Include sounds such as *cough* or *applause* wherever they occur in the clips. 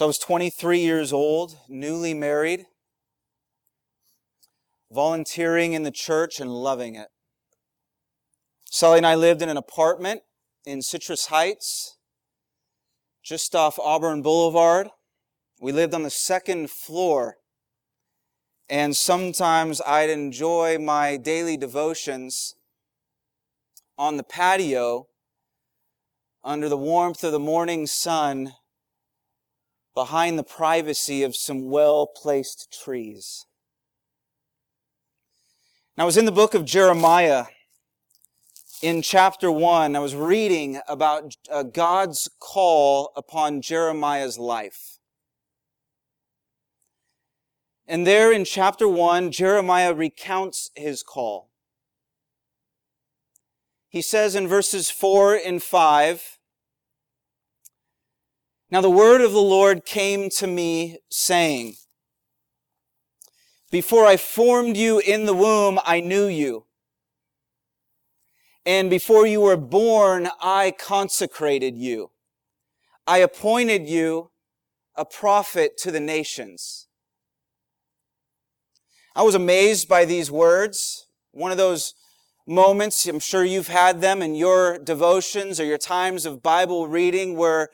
So I was 23 years old, newly married, volunteering in the church and loving it. Sally and I lived in an apartment in Citrus Heights, just off Auburn Boulevard. We lived on the second floor. And sometimes I'd enjoy my daily devotions on the patio under the warmth of the morning sun behind the privacy of some well placed trees. Now, I was in the book of Jeremiah in chapter 1. I was reading about uh, God's call upon Jeremiah's life. And there in chapter 1, Jeremiah recounts his call. He says in verses 4 and 5, Now the word of the Lord came to me saying, Before I formed you in the womb, I knew you. And before you were born, I consecrated you. I appointed you a prophet to the nations. I was amazed by these words. One of those moments, I'm sure you've had them in your devotions or your times of Bible reading where,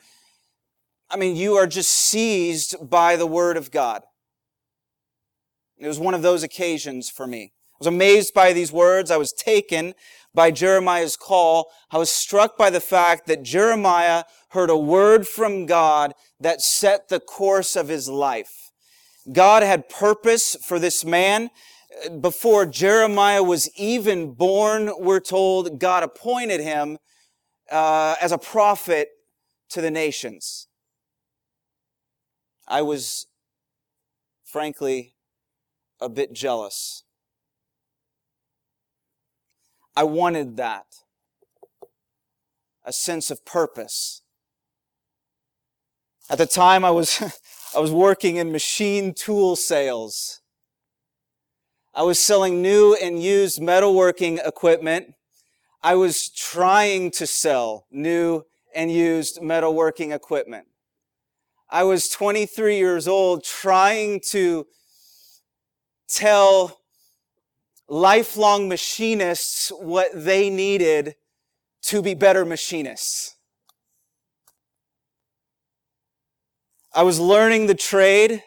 I mean, you are just seized by the Word of God. It was one of those occasions for me. I was amazed by these words. I was taken by Jeremiah's call. I was struck by the fact that Jeremiah heard a word from God that set the course of his life. God had purpose for this man. Before Jeremiah was even born, we're told God appointed him uh, as a prophet to the nations. I was, frankly, a bit jealous. I wanted that. A sense of purpose. At the time, I was, *laughs* I was working in machine tool sales. I was selling new and used metalworking equipment. I was trying to sell new and used metalworking equipment. I was 23 years old trying to tell lifelong machinists what they needed to be better machinists. I was learning the trade.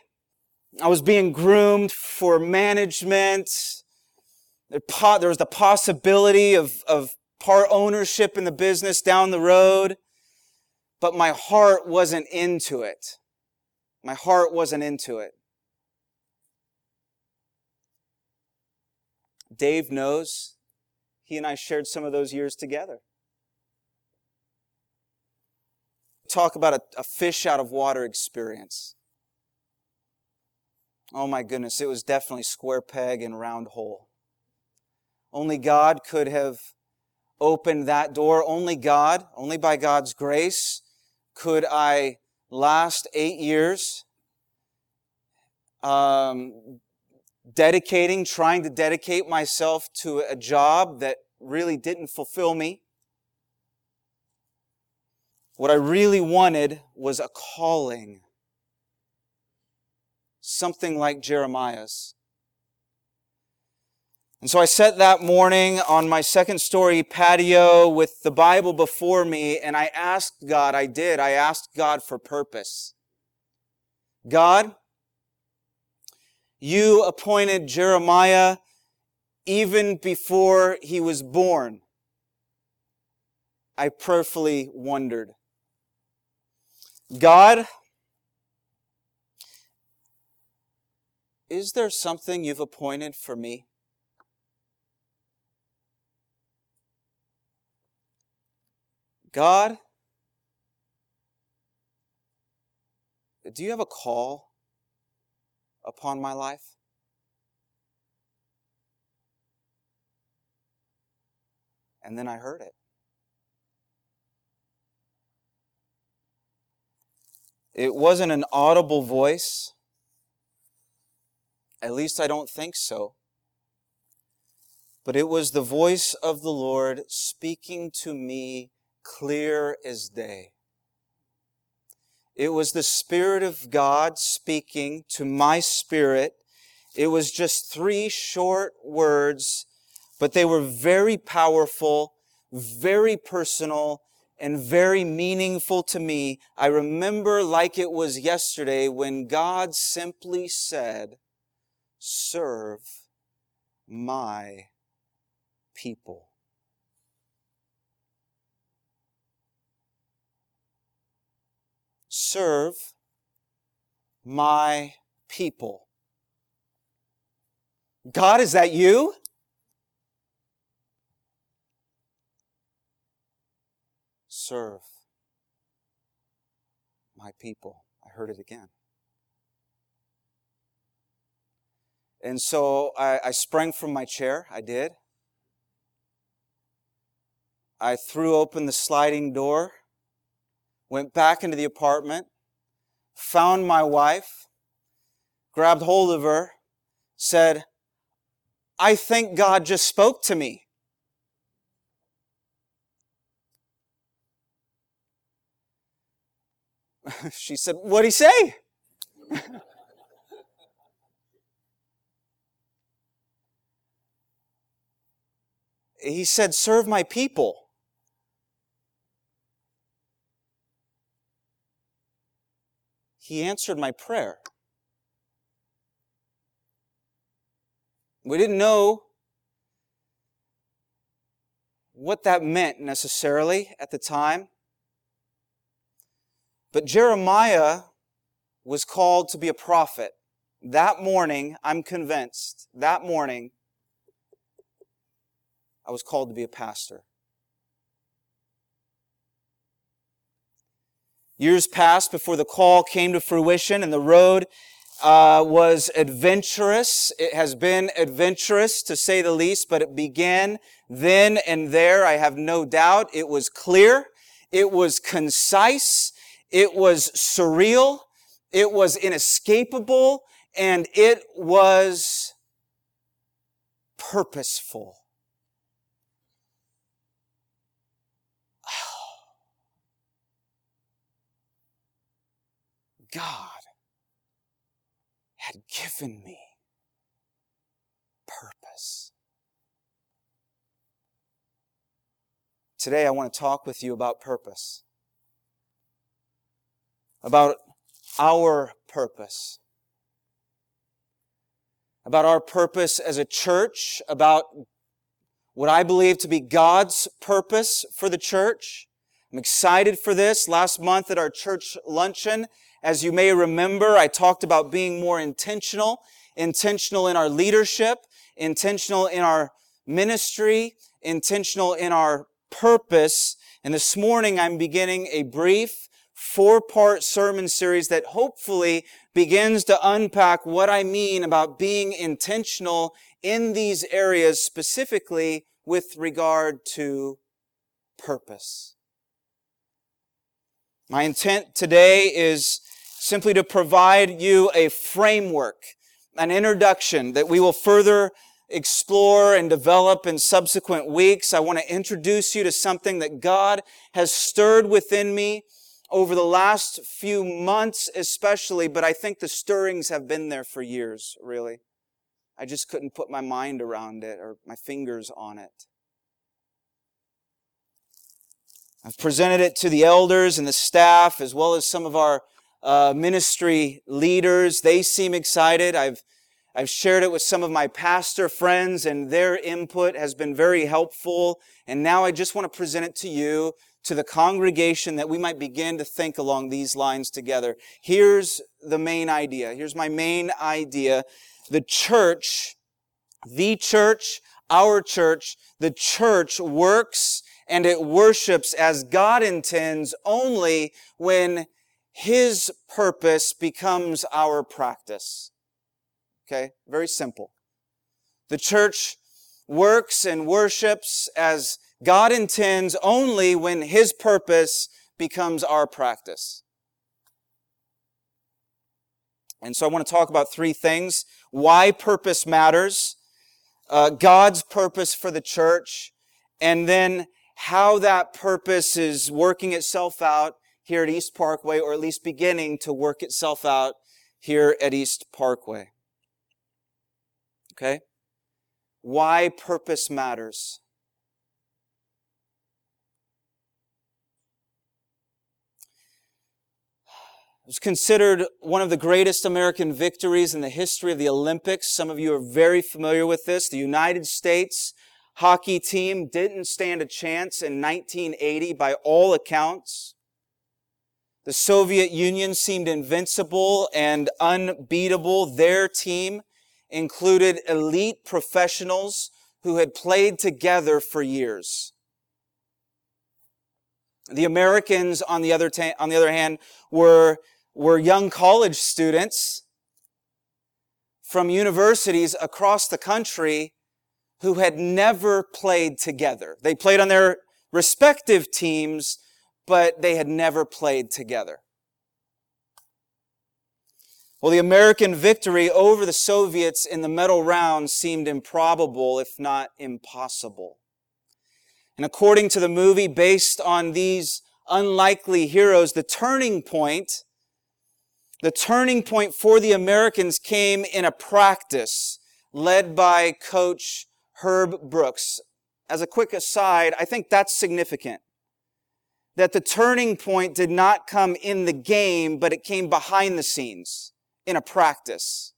I was being groomed for management. There was the possibility of, of part ownership in the business down the road, but my heart wasn't into it. My heart wasn't into it. Dave knows. He and I shared some of those years together. talk about a, a fish out of water experience. Oh my goodness, it was definitely square peg and round hole. Only God could have opened that door. Only God, only by God's grace, could I last eight years um, dedicating, trying to dedicate myself to a job that really didn't fulfill me. What I really wanted was a calling. Something like Jeremiah's. And so I sat that morning on my second story patio with the Bible before me and I asked God, I did, I asked God for purpose. God, you appointed Jeremiah even before he was born. I prayerfully wondered, God, is there something you've appointed for me? God, do you have a call upon my life? And then I heard it. It wasn't an audible voice. At least I don't think so. But it was the voice of the Lord speaking to me clear as day. It was the Spirit of God speaking to my spirit. It was just three short words, but they were very powerful, very personal, and very meaningful to me. I remember like it was yesterday when God simply said, serve my people. Serve my people. God, is that you? Serve my people. I heard it again. And so I, I sprang from my chair. I did. I threw open the sliding door, went back into the apartment, found my wife, grabbed hold of her, said, I think God just spoke to me. *laughs* she said, What'd he say? *laughs* he said, Serve my people. He answered my prayer. We didn't know what that meant necessarily at the time. But Jeremiah was called to be a prophet. That morning, I'm convinced, that morning, I was called to be a pastor. Years passed before the call came to fruition and the road uh, was adventurous. It has been adventurous to say the least, but it began then and there. I have no doubt. It was clear. It was concise. It was surreal. It was inescapable and it was purposeful. God had given me purpose. Today, I want to talk with you about purpose, about our purpose, about our purpose as a church, about what I believe to be God's purpose for the church. I'm excited for this. Last month at our church luncheon, as you may remember, I talked about being more intentional, intentional in our leadership, intentional in our ministry, intentional in our purpose. And this morning I'm beginning a brief four-part sermon series that hopefully begins to unpack what I mean about being intentional in these areas, specifically with regard to purpose. My intent today is simply to provide you a framework, an introduction that we will further explore and develop in subsequent weeks. I want to introduce you to something that God has stirred within me over the last few months, especially, but I think the stirrings have been there for years, really. I just couldn't put my mind around it or my fingers on it. I've presented it to the elders and the staff, as well as some of our uh, ministry leaders. They seem excited. I've I've shared it with some of my pastor friends, and their input has been very helpful. And now I just want to present it to you, to the congregation, that we might begin to think along these lines together. Here's the main idea. Here's my main idea. The church, the church, our church, the church works and it worships as God intends only when his purpose becomes our practice. Okay? Very simple. The church works and worships as God intends only when His purpose becomes our practice. And so I want to talk about three things. Why purpose matters, uh, God's purpose for the church, and then how that purpose is working itself out here at East Parkway, or at least beginning to work itself out here at East Parkway. Okay? Why purpose matters. It was considered one of the greatest American victories in the history of the Olympics. Some of you are very familiar with this. The United States hockey team didn't stand a chance in 1980 by all accounts. The Soviet Union seemed invincible and unbeatable. Their team included elite professionals who had played together for years. The Americans, on the other, ta- on the other hand, were, were young college students from universities across the country who had never played together. They played on their respective teams, but they had never played together. Well, the American victory over the Soviets in the medal round seemed improbable, if not impossible. And according to the movie, based on these unlikely heroes, the turning point, the turning point for the Americans came in a practice led by coach Herb Brooks. As a quick aside, I think that's significant. That the turning point did not come in the game, but it came behind the scenes in a practice.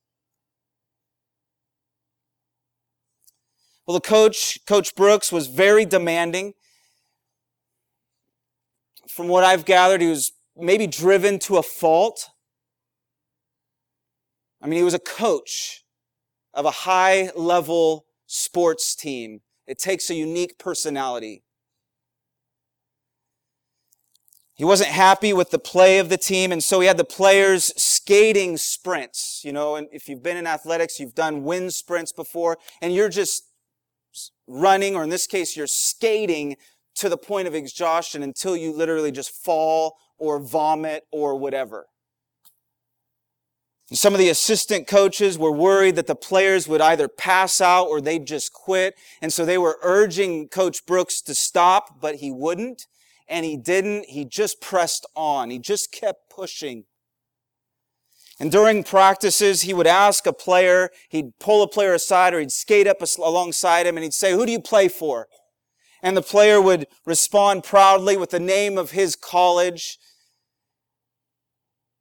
Well, the coach, Coach Brooks, was very demanding. From what I've gathered, he was maybe driven to a fault. I mean, he was a coach of a high level sports team. It takes a unique personality. He wasn't happy with the play of the team, and so he had the players skating sprints. You know, and if you've been in athletics, you've done wind sprints before, and you're just running, or in this case, you're skating to the point of exhaustion until you literally just fall or vomit or whatever. And some of the assistant coaches were worried that the players would either pass out or they'd just quit. And so they were urging Coach Brooks to stop, but he wouldn't and he didn't. He just pressed on. He just kept pushing. And during practices, he would ask a player, he'd pull a player aside or he'd skate up alongside him and he'd say, who do you play for? And the player would respond proudly with the name of his college.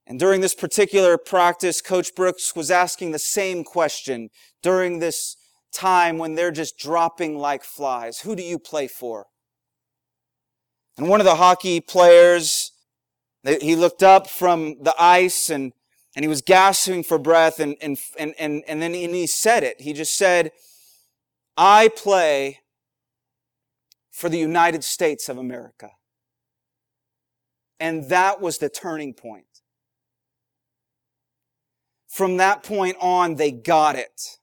And during this particular practice, Coach Brooks was asking the same question during this time when they're just dropping like flies. Who do you play for? And one of the hockey players, he looked up from the ice and, and he was gasping for breath and, and, and, and, and then he said it. He just said, I play for the United States of America. And that was the turning point. From that point on, they got it.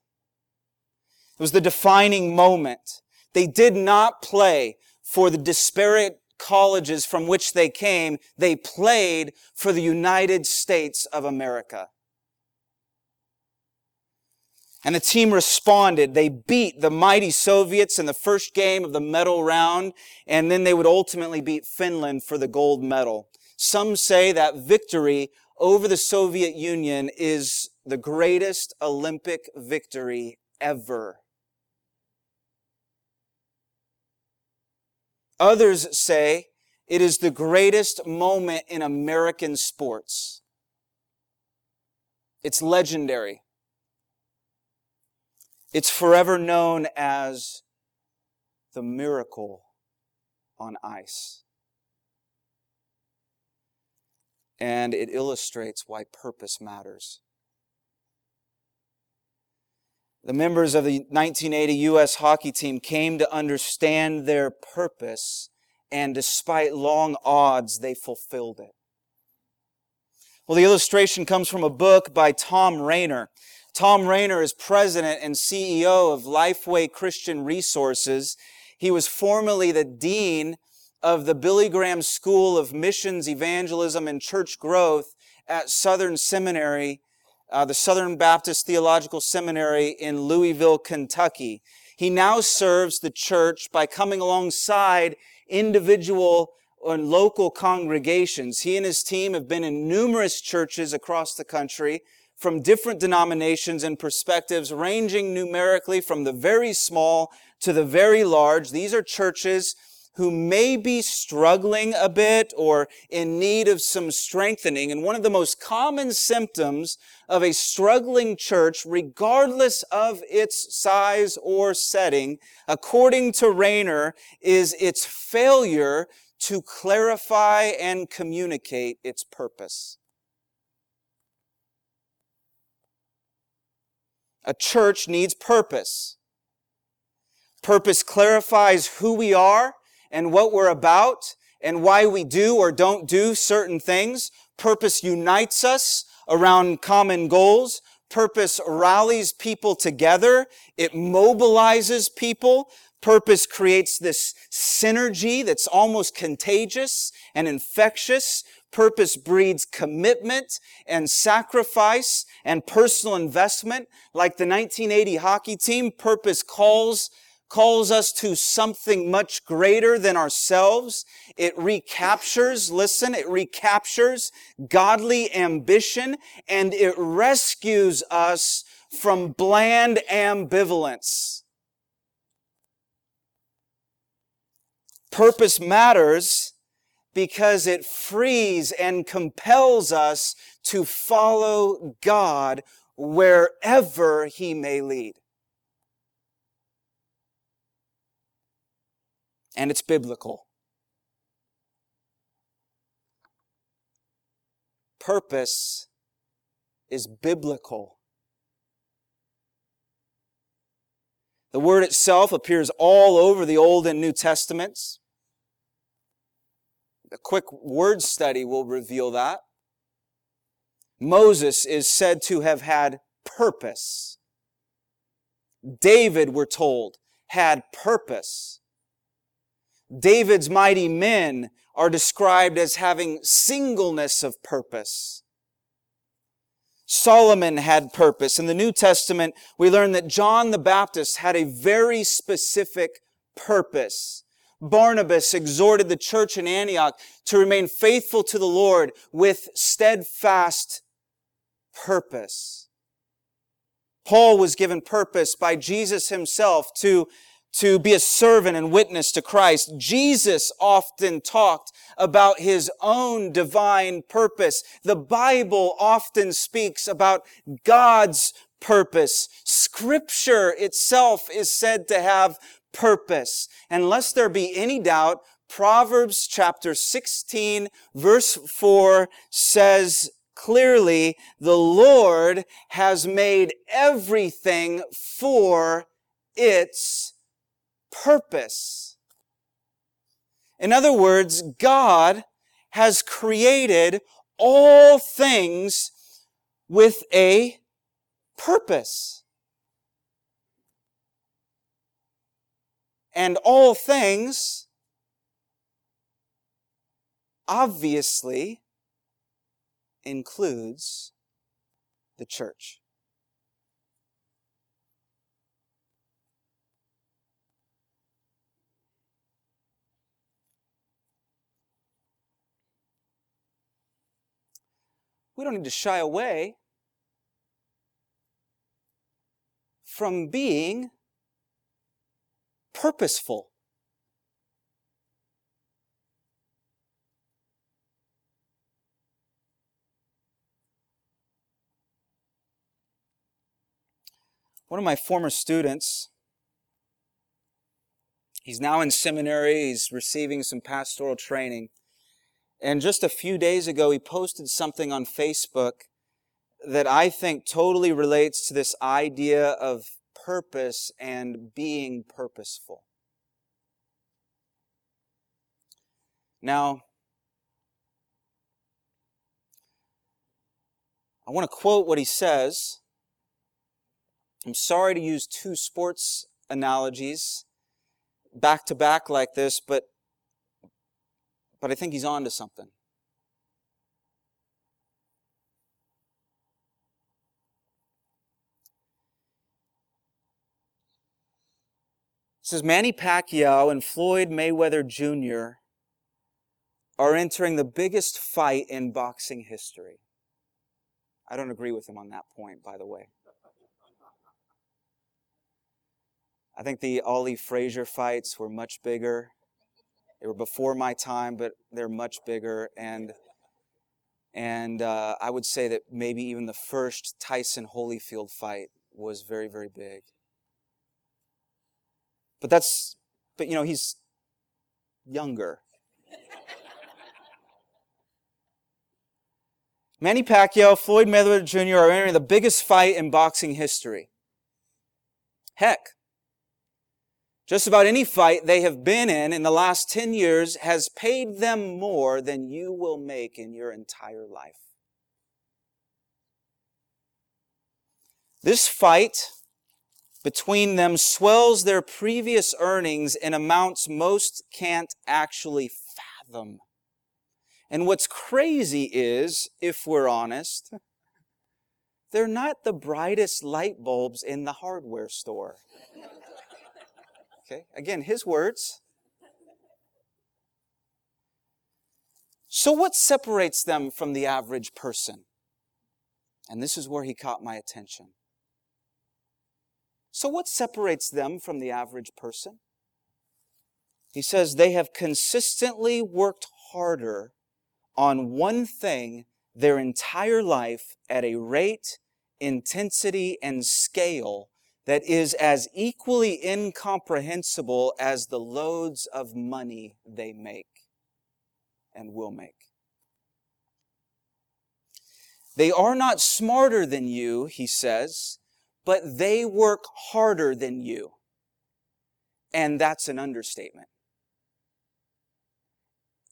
It was the defining moment. They did not play for the disparate colleges from which they came, they played for the United States of America. And the team responded. They beat the mighty Soviets in the first game of the medal round, and then they would ultimately beat Finland for the gold medal. Some say that victory over the Soviet Union is the greatest Olympic victory ever. Others say it is the greatest moment in American sports. It's legendary. It's forever known as the miracle on ice. And it illustrates why purpose matters. The members of the 1980 U.S. hockey team came to understand their purpose, and despite long odds, they fulfilled it. Well, the illustration comes from a book by Thom Rainer. Thom Rainer is president and CEO of Lifeway Christian Resources. He was formerly the dean of the Billy Graham School of Missions, Evangelism, and Church Growth at Southern Seminary uh, the Southern Baptist Theological Seminary in Louisville, Kentucky. He now serves the church by coming alongside individual and local congregations. He and his team have been in numerous churches across the country from different denominations and perspectives, ranging numerically from the very small to the very large. These are churches who may be struggling a bit or in need of some strengthening. And one of the most common symptoms of a struggling church, regardless of its size or setting, according to Rainer, is its failure to clarify and communicate its purpose. A church needs purpose. Purpose clarifies who we are and what we're about and why we do or don't do certain things. Purpose unites us around common goals. Purpose rallies people together. It mobilizes people. Purpose creates this synergy that's almost contagious and infectious. Purpose breeds commitment and sacrifice and personal investment. Like the 1980 hockey team, purpose calls calls us to something much greater than ourselves. It recaptures, listen, it recaptures godly ambition and it rescues us from bland ambivalence. Purpose matters because it frees and compels us to follow God wherever He may lead. And it's biblical. Purpose is biblical. The word itself appears all over the Old and New Testaments. A quick word study will reveal that. Moses is said to have had purpose. David, we're told, had purpose. David's mighty men are described as having singleness of purpose. Solomon had purpose. In the New Testament, we learn that John the Baptist had a very specific purpose. Barnabas exhorted the church in Antioch to remain faithful to the Lord with steadfast purpose. Paul was given purpose by Jesus himself to, to be a servant and witness to Christ. Jesus often talked about his own divine purpose. The Bible often speaks about God's purpose. Scripture itself is said to have purpose. And lest there be any doubt, Proverbs chapter 16 verse 4 says clearly, the Lord has made everything for its purpose. In other words, God has created all things with a purpose. and all things obviously includes the church. We don't need to shy away from being purposeful. One of my former students, he's now in seminary, he's receiving some pastoral training. And just a few days ago, he posted something on Facebook that I think totally relates to this idea of purpose and being purposeful. Now, I want to quote what he says. I'm sorry to use two sports analogies back to back like this, but but I think he's on to something. says Manny Pacquiao and Floyd Mayweather Jr. are entering the biggest fight in boxing history. I don't agree with him on that point, by the way. I think the Ali Frazier fights were much bigger. They were before my time, but they're much bigger. And and uh, I would say that maybe even the first Tyson Holyfield fight was very, very big. But that's, but you know, he's younger. Manny Pacquiao, Floyd Mayweather Jr. are entering the biggest fight in boxing history. Heck, just about any fight they have been in in the last 10 years has paid them more than you will make in your entire life. This fight between them swells their previous earnings in amounts most can't actually fathom. And what's crazy is, if we're honest, they're not the brightest light bulbs in the hardware store. Okay, again, his words. So, what separates them from the average person? And this is where he caught my attention. So, what separates them from the average person? He says they have consistently worked harder on one thing their entire life at a rate, intensity, and scale that is as equally incomprehensible as the loads of money they make and will make. They are not smarter than you, he says, but they work harder than you. And that's an understatement.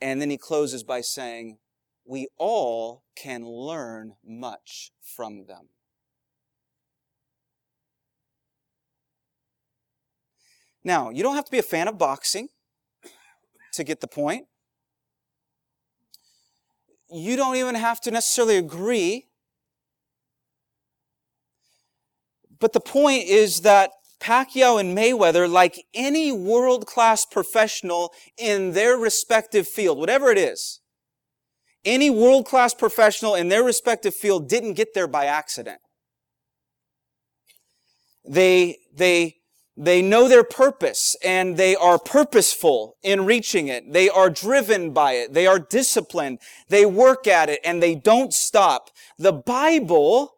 And then he closes by saying, We all can learn much from them. Now, you don't have to be a fan of boxing to get the point. You don't even have to necessarily agree. But the point is that Pacquiao and Mayweather, like any world class professional in their respective field, whatever it is, any world class professional in their respective field didn't get there by accident. They, they they know their purpose and they are purposeful in reaching it. They are driven by it. They are disciplined. They work at it and they don't stop. The Bible,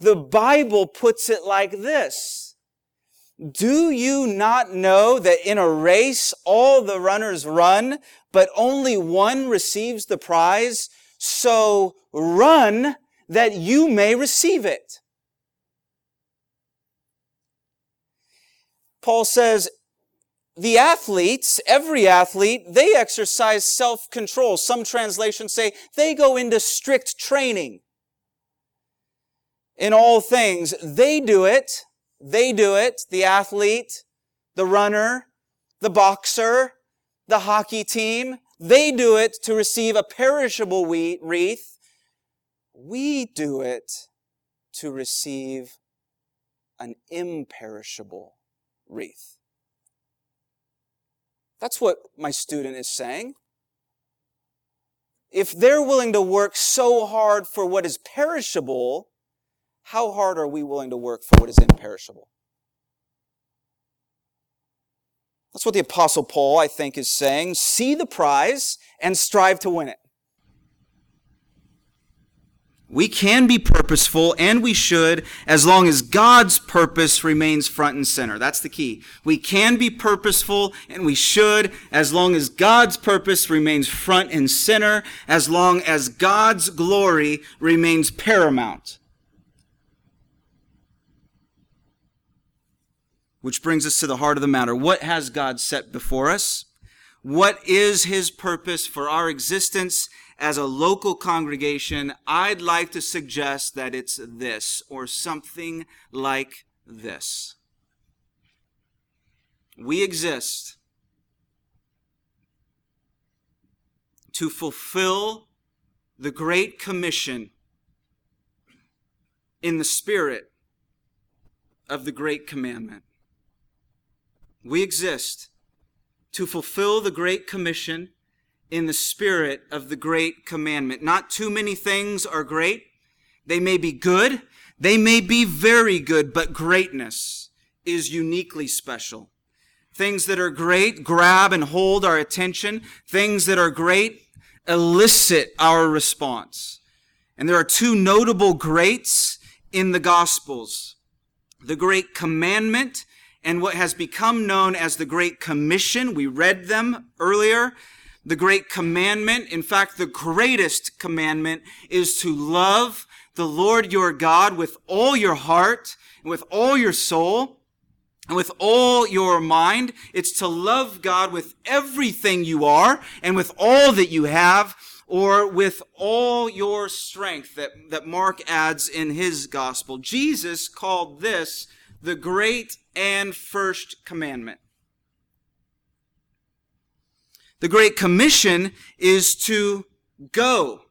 the Bible puts it like this. Do you not know that in a race all the runners run, but only one receives the prize? So run that you may receive it. Paul says, the athletes, every athlete, they exercise self-control. Some translations say they go into strict training. In all things, they do it. They do it. The athlete, the runner, the boxer, the hockey team, they do it to receive a perishable wreath. We do it to receive an imperishable wreath. That's what my student is saying. If they're willing to work so hard for what is perishable, how hard are we willing to work for what is imperishable? That's what the Apostle Paul, I think, is saying. See the prize and strive to win it. We can be purposeful and we should as long as God's purpose remains front and center. That's the key. We can be purposeful and we should as long as God's purpose remains front and center, as long as God's glory remains paramount. Which brings us to the heart of the matter. What has God set before us? What is His purpose for our existence as a local congregation, I'd like to suggest that it's this or something like this. We exist to fulfill the Great Commission in the spirit of the Great Commandment. We exist to fulfill the Great Commission in the spirit of the great commandment. Not too many things are great. They may be good. They may be very good, but greatness is uniquely special. Things that are great grab and hold our attention. Things that are great elicit our response. And there are two notable greats in the Gospels. The great commandment and what has become known as the Great Commission. We read them earlier. The Great Commandment, in fact, the greatest commandment is to love the Lord your God with all your heart and with all your soul and with all your mind. It's to love God with everything you are and with all that you have or with all your strength that, that Mark adds in his gospel. Jesus called this the great and first commandment. The Great Commission is to go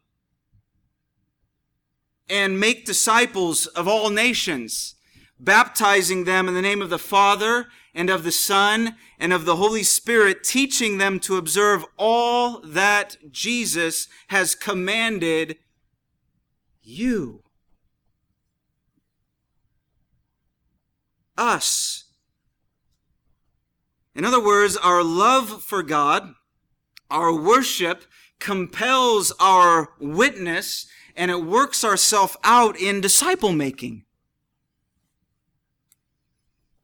and make disciples of all nations, baptizing them in the name of the Father and of the Son and of the Holy Spirit, teaching them to observe all that Jesus has commanded you. Us. In other words, our love for God, our worship compels our witness and it works ourself out in disciple making.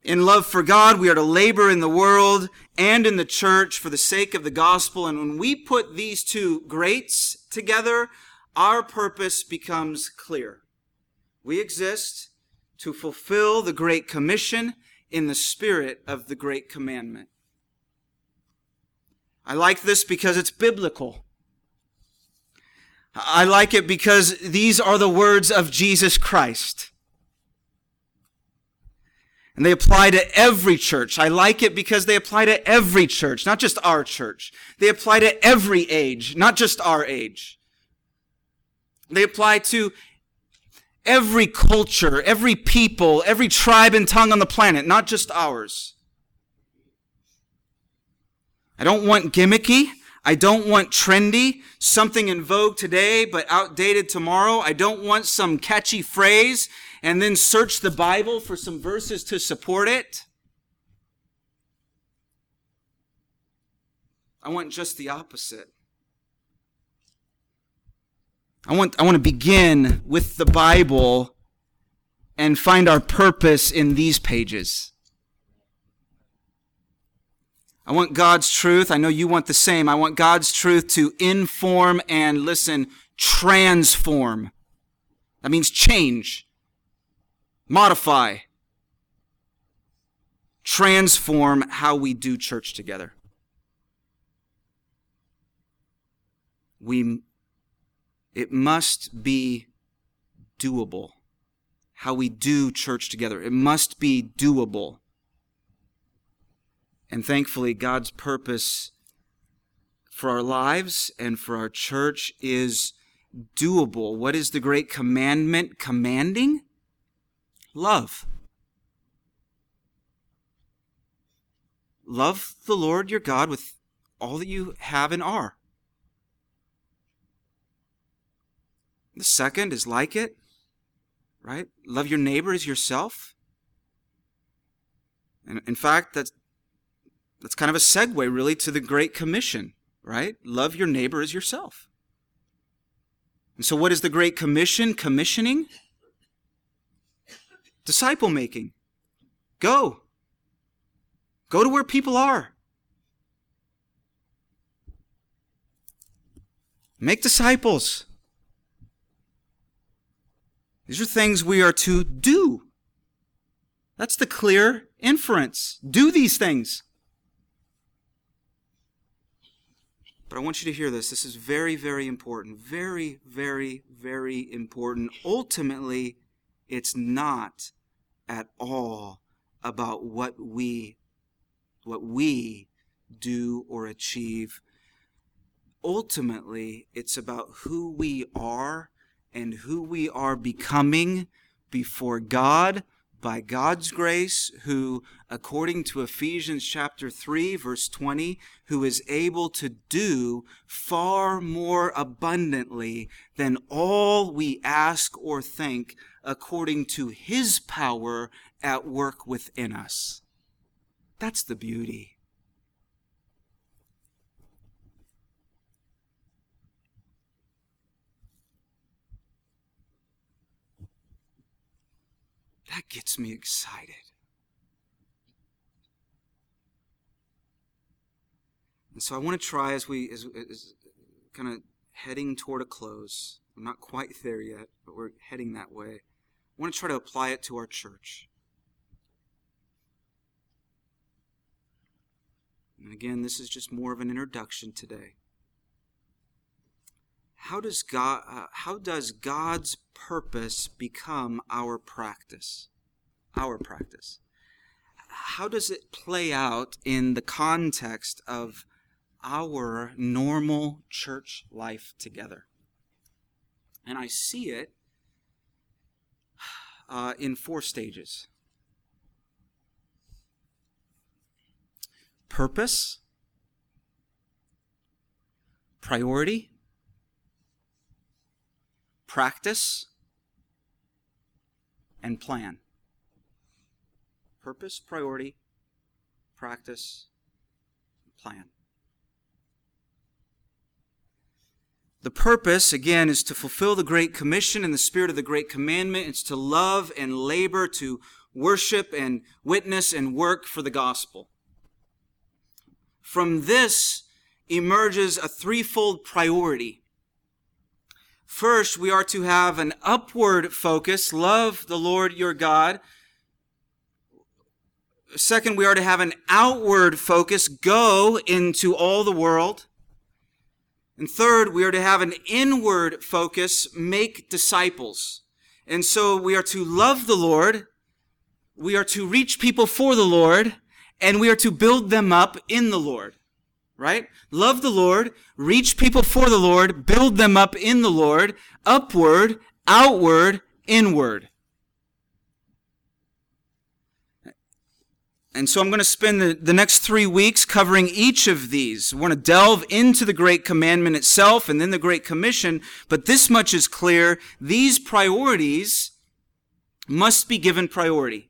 In love for God, we are to labor in the world and in the church for the sake of the gospel. And when we put these two greats together, our purpose becomes clear. We exist to fulfill the Great Commission in the spirit of the Great Commandment. I like this because it's biblical. I like it because these are the words of Jesus Christ. And they apply to every church. I like it because they apply to every church, not just our church. They apply to every age, not just our age. They apply to every culture, every people, every tribe and tongue on the planet, not just ours. I don't want gimmicky. I don't want trendy, something in vogue today but outdated tomorrow. I don't want some catchy phrase and then search the Bible for some verses to support it. I want just the opposite. I want, I want to begin with the Bible and find our purpose in these pages. I want God's truth. I know you want the same. I want God's truth to inform and listen, transform. That means change, modify, transform how we do church together. We, it must be doable. How we do church together. It must be doable. And thankfully, God's purpose for our lives and for our church is doable. What is the great commandment commanding? Love. Love the Lord your God with all that you have and are. The second is like it, right? Love your neighbor as yourself. And in fact, that's that's kind of a segue, really, to the Great Commission, right? Love your neighbor as yourself. And so, what is the Great Commission commissioning? Disciple making. Go. Go to where people are. Make disciples. These are things we are to do. That's the clear inference. Do these things. But I want you to hear this. This is very, very important. Very, very, very important. Ultimately, it's not at all about what we what we do or achieve. Ultimately, it's about who we are and who we are becoming before God, by God's grace, who, according to Ephesians chapter 3, verse 20, who is able to do far more abundantly than all we ask or think, according to his power at work within us. That's the beauty. That gets me excited. And so I want to try as we as, as kind of heading toward a close. I'm not quite there yet, but we're heading that way. I want to try to apply it to our church. And again, this is just more of an introduction today. How does God uh, how does God's purpose become our practice? Our practice. How does it play out in the context of our normal church life together? And I see it uh, in four stages. purpose, priority, practice, and plan. Purpose, priority, practice, plan. The purpose, again, is to fulfill the Great Commission and the spirit of the Great Commandment. It's to love and labor, to worship and witness and work for the gospel. From this emerges a threefold priority. First, we are to have an upward focus, love the Lord your God. Second, we are to have an outward focus, go into all the world. And third, we are to have an inward focus, make disciples. And so we are to love the Lord, we are to reach people for the Lord, and we are to build them up in the Lord. Right? Love the Lord, reach people for the Lord, build them up in the Lord, upward, outward, inward. And so I'm going to spend the, the next three weeks covering each of these. I want to delve into the Great Commandment itself and then the Great Commission, but this much is clear. These priorities must be given priority.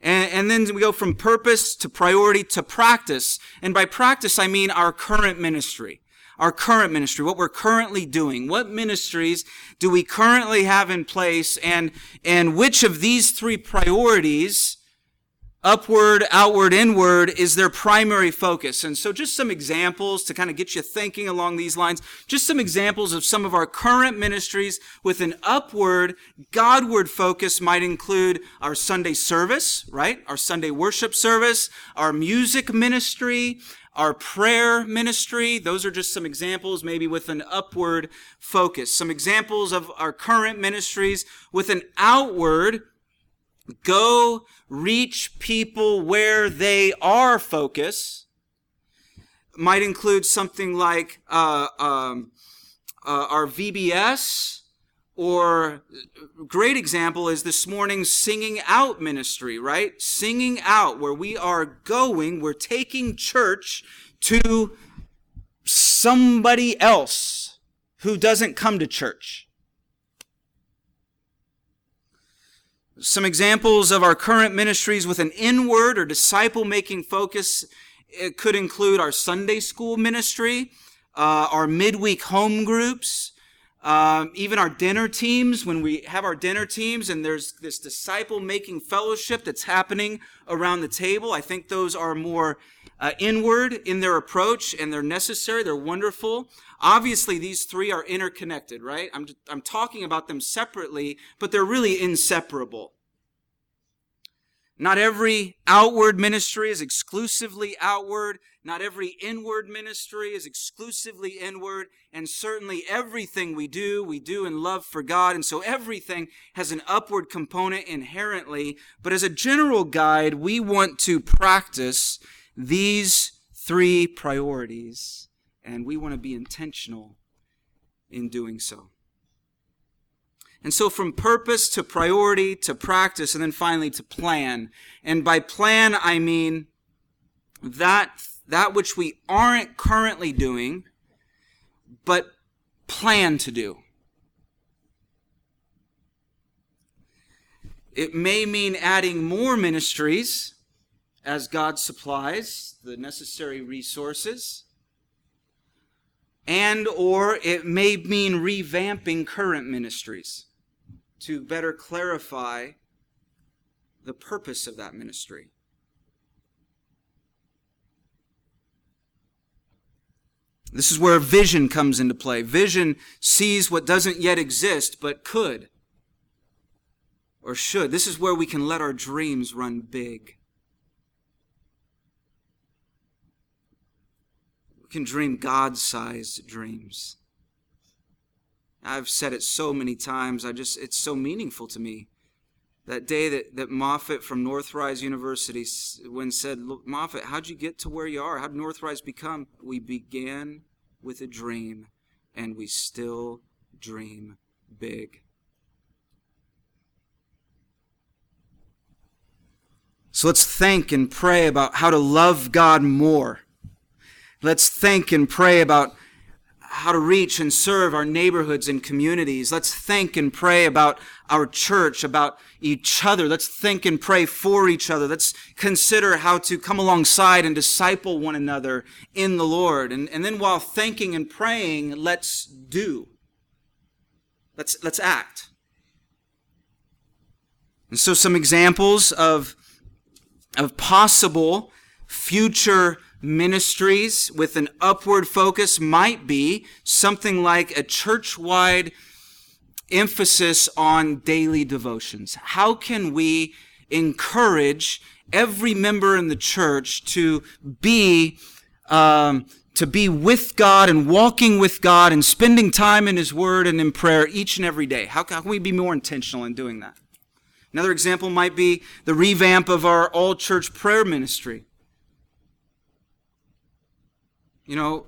And, and, then we go from purpose to priority to practice. And by practice, I mean our current ministry. Our current ministry, what we're currently doing. What ministries do we currently have in place? And, and which of these three priorities upward, outward, inward is their primary focus. And so just some examples to kind of get you thinking along these lines. Just some examples of some of our current ministries with an upward, Godward focus might include our Sunday service, right? Our Sunday worship service, our music ministry, our prayer ministry. Those are just some examples, maybe with an upward focus. Some examples of our current ministries with an outward Go reach people where they are focus might include something like uh, um, uh, our VBS, or great example is this morning's singing out ministry, right? Singing out, where we are going, we're taking church to somebody else who doesn't come to church. Some examples of our current ministries with an inward or disciple making focus it could include our Sunday school ministry, uh, our midweek home groups, um, even our dinner teams. When we have our dinner teams and there's this disciple making fellowship that's happening around the table, I think those are more uh, inward in their approach and they're necessary. They're wonderful. Obviously, these three are interconnected, right? I'm, I'm talking about them separately, but they're really inseparable. Not every outward ministry is exclusively outward. Not every inward ministry is exclusively inward. And certainly everything we do, we do in love for God. And so everything has an upward component inherently. But as a general guide, we want to practice these three priorities and we want to be intentional in doing so. And so from purpose to priority to practice and then finally to plan. And by plan, I mean that, that which we aren't currently doing, but plan to do. It may mean adding more ministries as God supplies the necessary resources. And or it may mean revamping current ministries to better clarify the purpose of that ministry. This is where vision comes into play. Vision sees what doesn't yet exist but could or should. This is where we can let our dreams run big. Can dream God sized dreams. I've said it so many times, I just it's so meaningful to me. That day that, that Moffat from Northrise University, when said, Look, Moffat, how'd you get to where you are? How'd Northrise become? We began with a dream, and we still dream big. So let's think and pray about how to love God more. Let's think and pray about how to reach and serve our neighborhoods and communities. Let's think and pray about our church, about each other. Let's think and pray for each other. Let's consider how to come alongside and disciple one another in the Lord. And, and then while thinking and praying, let's do. Let's, let's act. And so some examples of of possible future ministries with an upward focus might be something like a church-wide emphasis on daily devotions. How can we encourage every member in the church to be um, to be with God and walking with God and spending time in His Word and in prayer each and every day? How, how can we be more intentional in doing that? Another example might be the revamp of our all church prayer ministry. You know,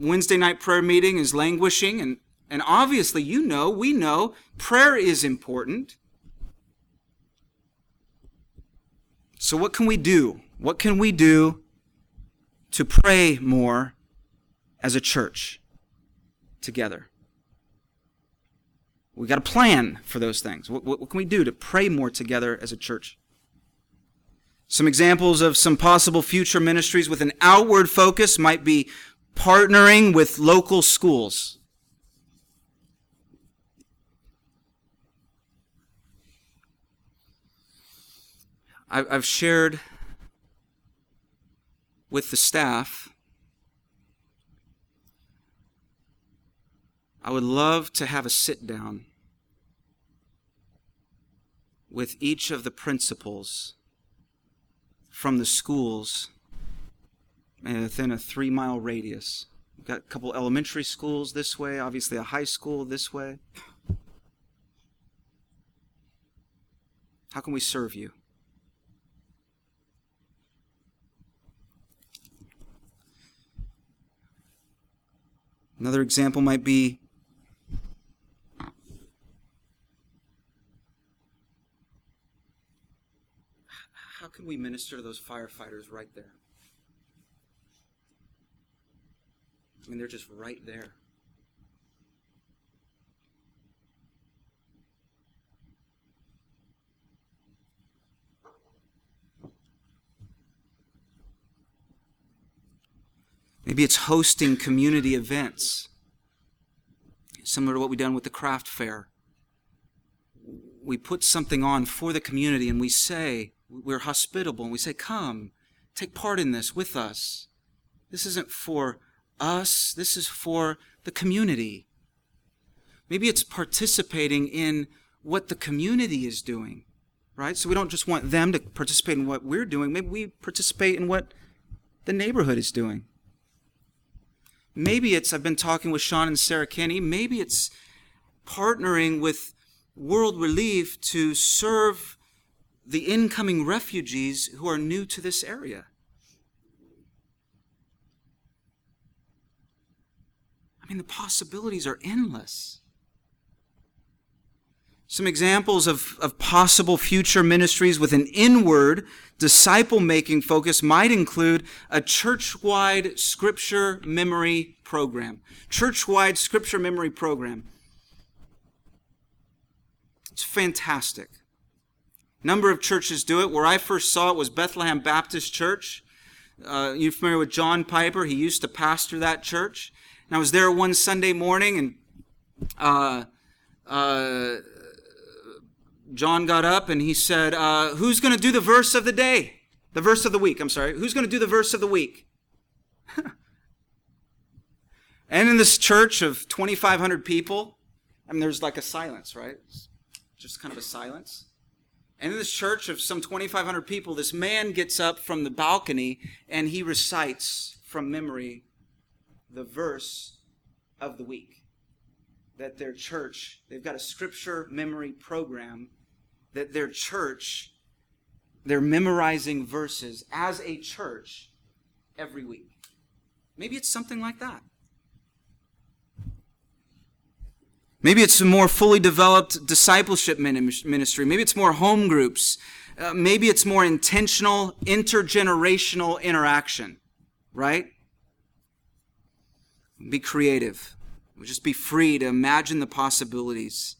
Wednesday night prayer meeting is languishing, and, and obviously, you know, we know prayer is important. So, what can we do? What can we do to pray more as a church together? We got a plan for those things. What, what, what can we do to pray more together as a church? Some examples of some possible future ministries with an outward focus might be partnering with local schools. I've shared with the staff I would love to have a sit down with each of the principals from the schools within a three mile radius. We've got a couple elementary schools this way, obviously a high school this way. How can we serve you? Another example might be can we minister to those firefighters right there? I mean, they're just right there. Maybe it's hosting community events, similar to what we've done with the craft fair. We put something on for the community and we say, we're hospitable and we say, Come, take part in this with us. This isn't for us, this is for the community. Maybe it's participating in what the community is doing, right? So we don't just want them to participate in what we're doing. Maybe we participate in what the neighborhood is doing. Maybe it's, I've been talking with Sean and Sarah Kenny, maybe it's partnering with World Relief to serve the incoming refugees who are new to this area. I mean, the possibilities are endless. Some examples of, of possible future ministries with an inward disciple making focus might include a church wide scripture memory program. Church wide scripture memory program. It's fantastic. Number of churches do it. Where I first saw it was Bethlehem Baptist Church. Uh, you familiar with John Piper? He used to pastor that church. And I was there one Sunday morning, and uh, uh, John got up and he said, uh, Who's going to do the verse of the day? The verse of the week, I'm sorry. Who's going to do the verse of the week? *laughs* and in this church of 2,500 people, I mean, there's like a silence, right? Just kind of a silence. And in this church of some 2,500 people, this man gets up from the balcony and he recites from memory the verse of the week. That their church, they've got a scripture memory program, that their church, they're memorizing verses as a church every week. Maybe it's something like that. Maybe it's a more fully developed discipleship ministry. Maybe it's more home groups. Uh, maybe it's more intentional intergenerational interaction, right? Be creative. Just be free to imagine the possibilities.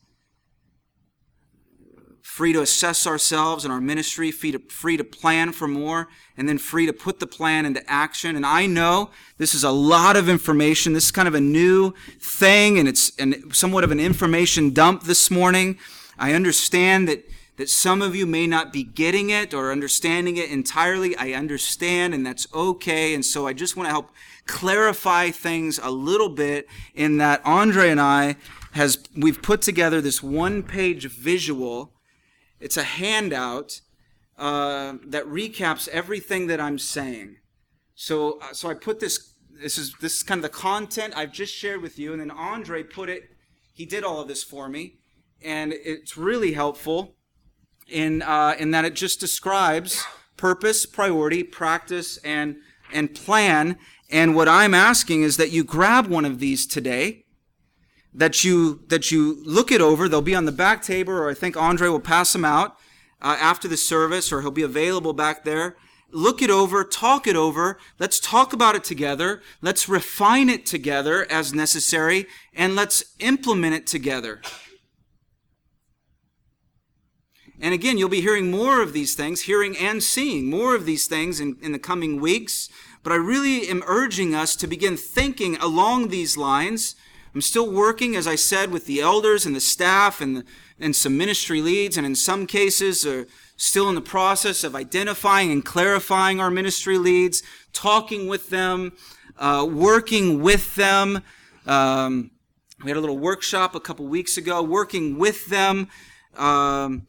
Free to assess ourselves and our ministry, free to, free to plan for more, and then free to put the plan into action. And I know this is a lot of information. This is kind of a new thing, and it's an, somewhat of an information dump this morning. I understand that that some of you may not be getting it or understanding it entirely. I understand, and that's okay. And so I just want to help clarify things a little bit in that Andre and I has we've put together this one page visual. It's a handout uh, that recaps everything that I'm saying. So uh, so I put this. This is this is kind of the content I've just shared with you, and then Andre put it. He did all of this for me, and it's really helpful in uh, in that it just describes purpose, priority, practice, and and plan and what I'm asking is that you grab one of these today, that you, that you look it over. They'll be on the back table, or I think Andre will pass them out uh, after the service, or he'll be available back there. Look it over, talk it over. Let's talk about it together. Let's refine it together as necessary, and let's implement it together. And again, you'll be hearing more of these things, hearing and seeing more of these things in, in the coming weeks. But I really am urging us to begin thinking along these lines. I'm still working, as I said, with the elders and the staff and, and some ministry leads, and in some cases are still in the process of identifying and clarifying our ministry leads, talking with them, uh, working with them. Um, we had a little workshop a couple weeks ago, working with them um,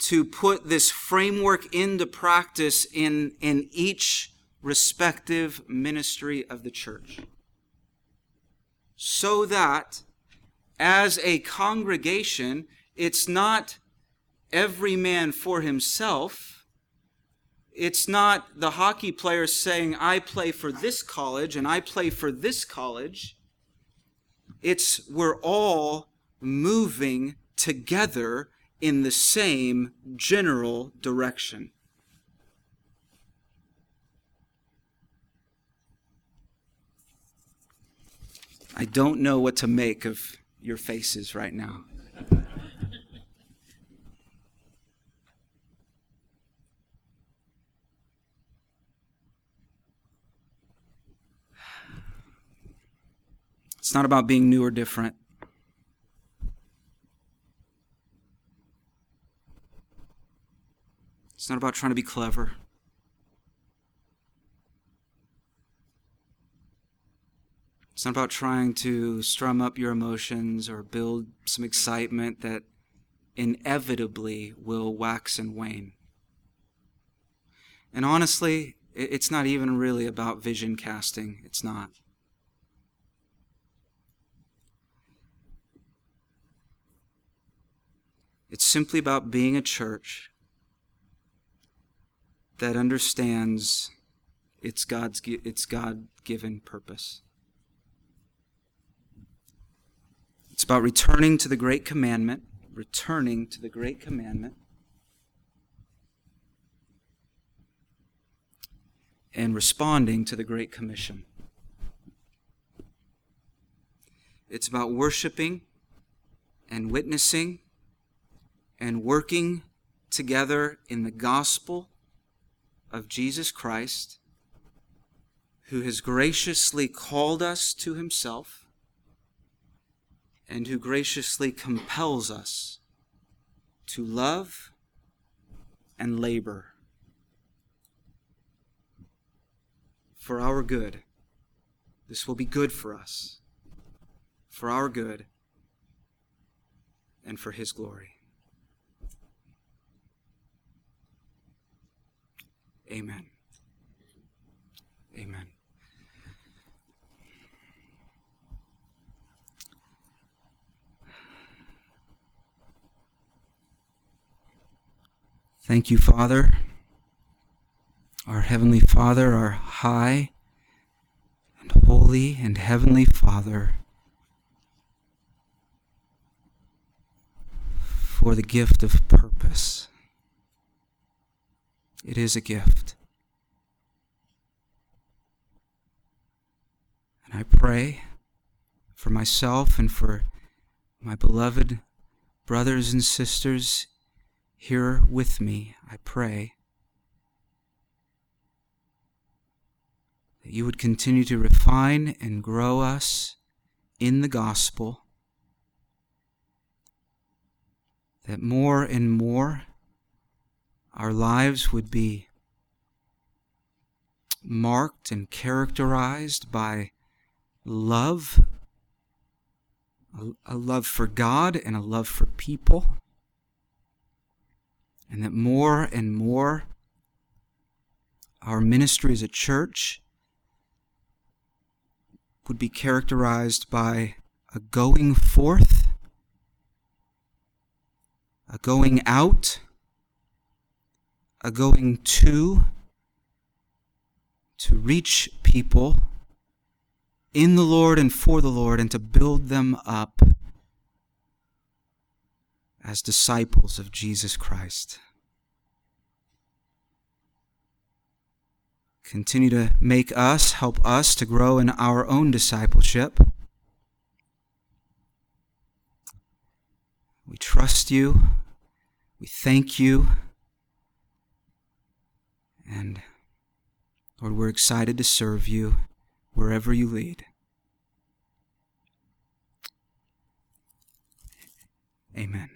to put this framework into practice in, in each respective ministry of the church. So that as a congregation, it's not every man for himself. It's not the hockey player saying, I play for this college and I play for this college. It's we're all moving together in the same general direction. I don't know what to make of your faces right now. It's not about being new or different. It's not about trying to be clever. It's not about trying to strum up your emotions or build some excitement that inevitably will wax and wane. And honestly, it's not even really about vision casting. It's not. It's simply about being a church that understands its God's its God-given purpose. It's about returning to the great commandment returning to the great commandment and responding to the Great Commission. It's about worshiping and witnessing and working together in the gospel of Jesus Christ, who has graciously called us to himself and who graciously compels us to love and labor for our good. This will be good for us, for our good, and for His glory. Amen. Amen. Thank you, Father our Heavenly Father, our high and holy and heavenly Father, for the gift of purpose. It is a gift. And I pray for myself and for my beloved brothers and sisters here with me. I pray that you would continue to refine and grow us in the gospel, that more and more our lives would be marked and characterized by love, a, love for God and a love for people, and that more and more our ministry as a church would be characterized by a going forth, a going out, a going to, to reach people in the Lord and for the Lord and to build them up as disciples of Jesus Christ. Continue to make us, help us to grow in our own discipleship. We trust you. We thank you. And Lord, we're excited to serve you wherever you lead. Amen.